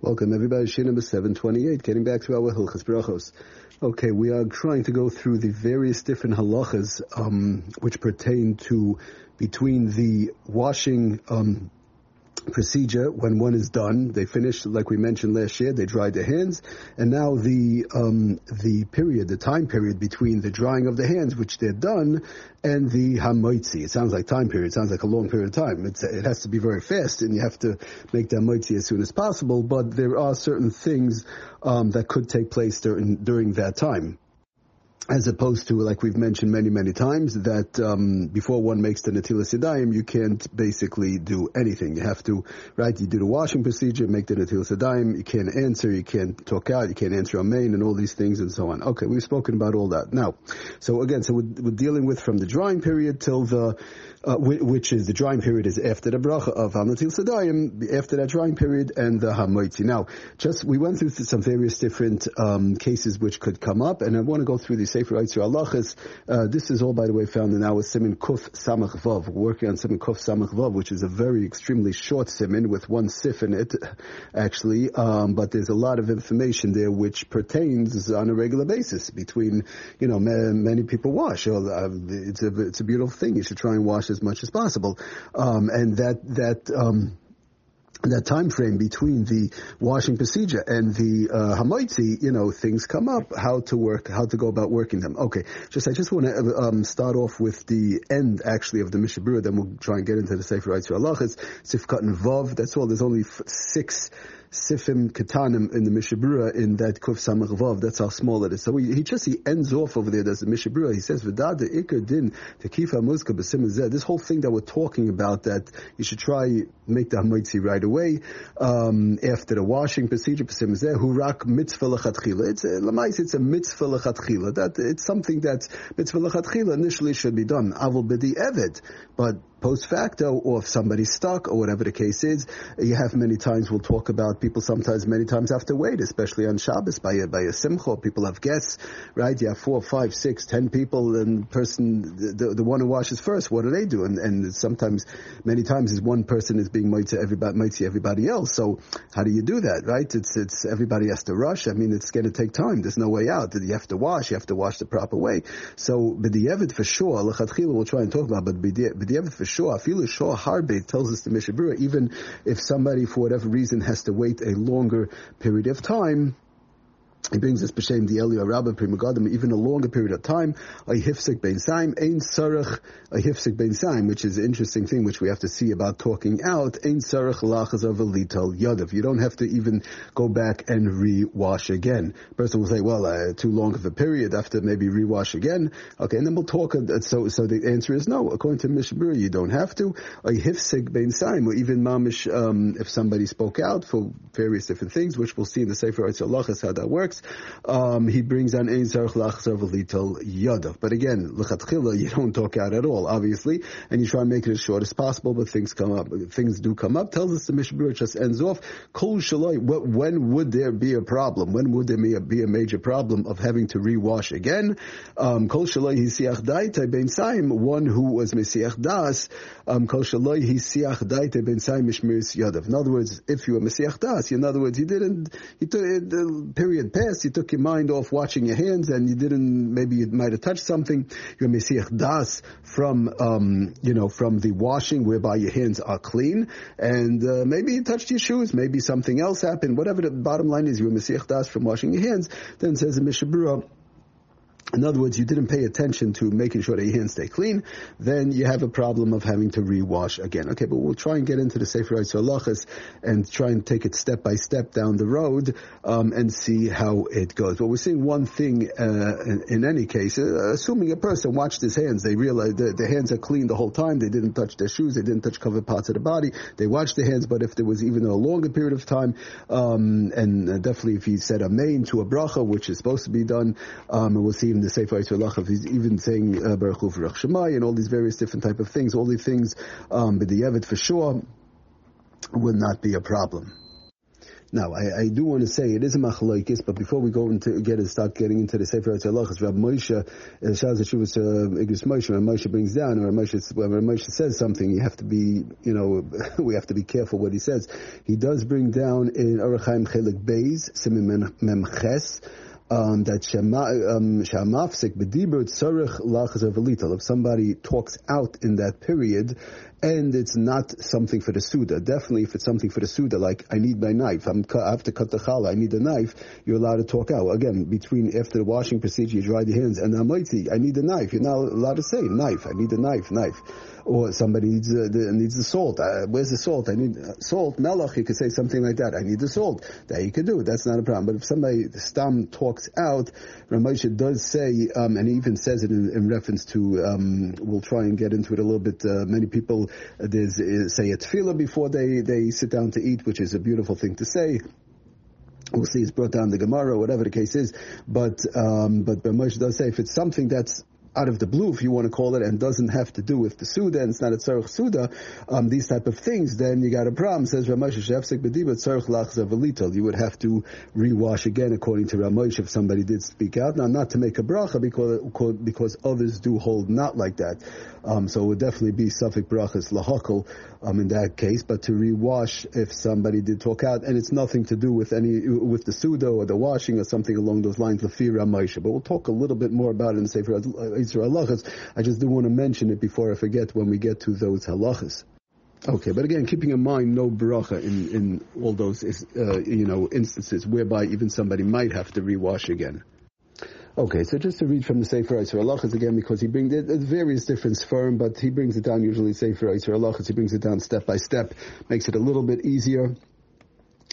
Welcome everybody, number 728, getting back to our Hilchas Brachos. Okay, we are trying to go through the various different halachas, um, which pertain to between the washing, um, procedure when one is done. They finish, like we mentioned last year, they dry their hands, and now the um, the period, the time period between the drying of the hands, which they're done, and the hamoitzi. It sounds like time period. It sounds like a long period of time. It's, it has to be very fast, and you have to make the hamoitzi as soon as possible. But there are certain things um, that could take place during during that time as opposed to, like we've mentioned many, many times, that um, before one makes the Natilas Yadayim, you can't basically do anything. You have to, right, you do the washing procedure, make the Natilas Yadayim, you can't answer, you can't talk out, you can't answer a main, and all these things and so on. Okay, we've spoken about all that. Now, so again, so we're, we're dealing with from the drying period till the, uh, which is the drying period is after the bracha of Hanatil Sadayim, after that drying period, and the Hamoitzi. Now, just, we went through some various different um, cases which could come up, and I want to go through these Sefer Yitzhak Halachas. Uh, this is all, by the way, found in our Simin Kuf Samach Vav. We're working on Simin Kuf Samach Vav, which is a very extremely short Simin with one sif in it, actually. Um, but there's a lot of information there which pertains on a regular basis between, you know, many people wash. Uh, it's a it's a beautiful thing. You should try and wash as much as possible. Um, and that that um, that time frame between the washing procedure and the uh, hamaitzi, you know, things come up, how to work, how to go about working them. Okay, just I just want to um, start off with the end actually of the Mishabura, then we'll try and get into the Sefer Rights Halachas, Sifkat and Vav, that's all, there's only f- six Sifim Ketanim in the Mishabura in that Kuf Samach Vav. That's how small it is. So he, he just he ends off over there. There's the Mishabura. He says V'dad Ikar Din Tekifa Muzka B'Sim This whole thing that we're talking about that you should try make the Hamaitzi right away um, after the washing procedure. B'Sim Hurak Mitzvah Lechatchila. It's a. It's a Mitzvah Lechatchila. That it's something that Mitzvah Lechatchila initially should be done. Avol B'di Eved, but post facto, or if somebody's stuck, or whatever the case is. You have many times, we'll talk about people sometimes many times have to wait, especially on Shabbos, by a, by a simcha, people have guests, right? You have four, five, six, ten people, and person, the, the one who washes first, what do they do? And, and sometimes, many times, is one person is being to everybody, to everybody else. So how do you do that, right? It's, it's, everybody has to rush. I mean, it's going to take time. There's no way out. You have to wash. You have to wash the proper way. So, b'di'evid for sure, l'chatchila we'll try and talk about, but b'di'evid for sure, afilu shor harbe tells us the Mishabura, even if somebody for whatever reason has to wait a longer period of time, he brings us b'shem the Eliyah Rabbah Primagadim even a longer period of time. A hifsik bein saim ein sarach a hifsik bein saim, which is an interesting thing which we have to see about talking out. Ein sarach lachas of a lital yadav. You don't have to even go back and rewash again. Person will say, well, uh, too long of a period. After maybe rewash again. Okay, and then we'll talk. Uh, so, so the answer is no. According to Mishabura, you don't have to. A hifsik bein saim, or even mamish, um, if somebody spoke out for various different things, which we'll see in the Sefer Yitzhak how that works. Um, he brings on Ein Sarach Lachzav Lital Yadav. But again, Lechatchila, you don't talk out at all, obviously, and you try and make it as short as possible, but things come up, things do come up. Tells us the Mishnah just ends off, Kol Shaloi, when would there be a problem? When would there be a, major problem of having to rewash again? Um, Kol Shaloi Hisiach Daita Ben Saim, one who was Mesiach Das, um, Kol Shaloi Hisiach Daita Ben Saim Mishmiris Yadav. In other words, if you were Mesiach Das, in other words, he didn't, he took, the period passed, you took your mind off watching your hands and you didn't, maybe you might have touched something. You're Mesiach Das from, um, you know, from the washing whereby your hands are clean. And, uh, maybe you touched your shoes, maybe something else happened. Whatever the bottom line is, you're Mesiach Das from washing your hands. Then says the Mishabura, in other words, you didn't pay attention to making sure that your hands stay clean, then you have a problem of having to rewash again. Okay, but we'll try and get into the Sefer Halachas and try and take it step by step down the road um, and see how it goes. But we're seeing one thing uh, in, any case, uh, assuming a person watched his hands, they realize that their hands are clean the whole time, they didn't touch their shoes, they didn't touch covered parts of the body, they watched their hands, but if there was even a longer period of time, um, and uh, definitely if he said a main to a bracha, which is supposed to be done, um, and we'll see in the Sefer Yitzhak, he's even saying uh, Baruch Hu Shemai and all these various different type of things. All these things, um, Yevet for sure would not be a problem. Now, I, I do want to say it is a machlokes, but before we go into get start getting into the Sefer Halachas, Rav Moshe, uh, Shaz Shuvas uh, Igros Moshe, when Moshe brings down, or Moshe, when Moshe says something, you have to be, you know, we have to be careful what he says. He does bring down in Orach Chaim Chelik Beis, Simin Memches, um, that shamafsik bedibur tzarich lachas If somebody talks out in that period, and it's not something for the Suda. Definitely if it's something for the Suda, like I need my knife, I'm, I have to cut the challah, I need a knife, you're allowed to talk out. Again, between after the washing procedure, you dry the hands, and Amaiti, I need a knife. You're not allowed to say knife, I need a knife, knife. Or somebody needs uh, the, needs the salt. Uh, where's the salt? I need uh, salt. Melach, you could say something like that. I need the salt. That you could do. That's not a problem. But if somebody, stam talks out, Ramosha does say, um, and he even says it in, in reference to, um, we'll try and get into it a little bit, uh, many people there's uh, say a tefillah before they, they sit down to eat, which is a beautiful thing to say. We'll see it's brought down the Gemara, whatever the case is. But um, but Moshe does say if it's something that's out of the blue, if you want to call it, and doesn't have to do with the Suda, and it's not a Tzarech Suda, um, these type of things, then you got a problem. Says Lachza You would have to rewash again, according to Ramoshe, if somebody did speak out. Now, not to make a bracha, because, because others do hold not like that. Um, so it would definitely be Safek Brachas Lahakal um, in that case, but to rewash if somebody did talk out, and it's nothing to do with any, with the Suda or the washing or something along those lines, Lafira Moshe. But we'll talk a little bit more about it in the Sefer Yisrael halachas. I just do want to mention it before I forget when we get to those halachas. Okay, but again, keeping in mind no bracha in, in all those uh, you know instances whereby even somebody might have to rewash again. Okay, so just to read from the Sefer Yitzhar Halachas again, because he brings it, various different firm, but he brings it down usually Sefer Yitzhar Halachas, he brings it down step by step, makes it a little bit easier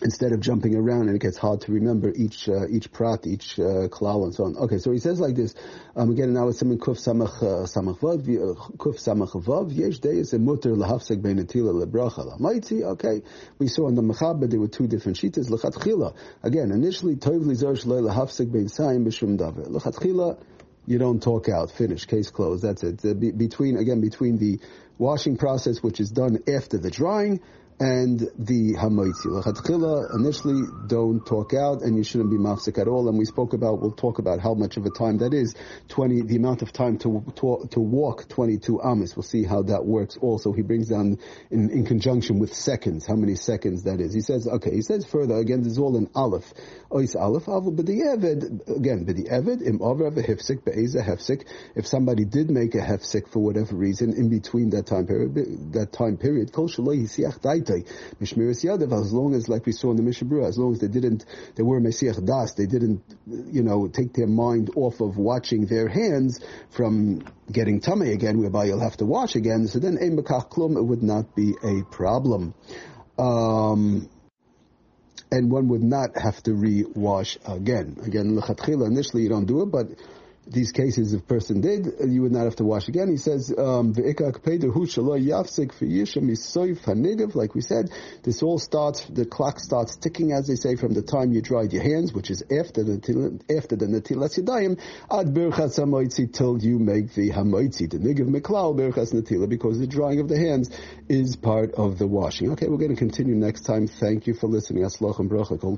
instead of jumping around and it gets hard to remember each uh, each prat, each uh, klal and so on. Okay, so he says like this. Um, again, now it's something kuf samach uh, samach vav uh, kuf samach vav yesh deyes a mutter lahafsek bein atila lebracha lamaiti. Okay, we saw in the mechaber there were two different shitas lechatchila. Again, initially toiv lizar shlei lahafsek bein sayim b'shum davar lechatchila. You don't talk out. Finish. Case closed. That's it. Be, between again between the washing process, which is done after the drying, and the hamoitzi. L'chatchila, initially, don't talk out, and you shouldn't be mafsik at all. And we spoke about, we'll talk about how much of a time that is. 20, the amount of time to, to, to walk 22 amis. We'll see how that works also. He brings down in, in conjunction with seconds, how many seconds that is. He says, okay, he says further, again, this is all in aleph. Ois aleph, avul b'di'evid, again, b'di'evid, im over hefsik, be'eza hefsik. If somebody did make a hefsik for whatever reason in between that time period, that time period, kol shaloi Mishmiris Yadav, as long as, like we saw in the Mishabura, as long as they didn't, they were Mesiach Das, they didn't, you know, take their mind off of watching their hands from getting tummy again, whereby you'll have to wash again, so then Ein Klum, it would not be a problem. Um, and one would not have to re-wash again. Again, initially you don't do it, but these cases, if person did, you would not have to wash again. He says, um, like we said, this all starts, the clock starts ticking, as they say, from the time you dried your hands, which is after the, after the netilas yadayim, ad birchas hamoitzi till you make the hamoitzi, the nigav meklal birchas netila, because the drying of the hands is part of the washing. Okay, we're going to continue next time. Thank you for listening. And bracha, kol.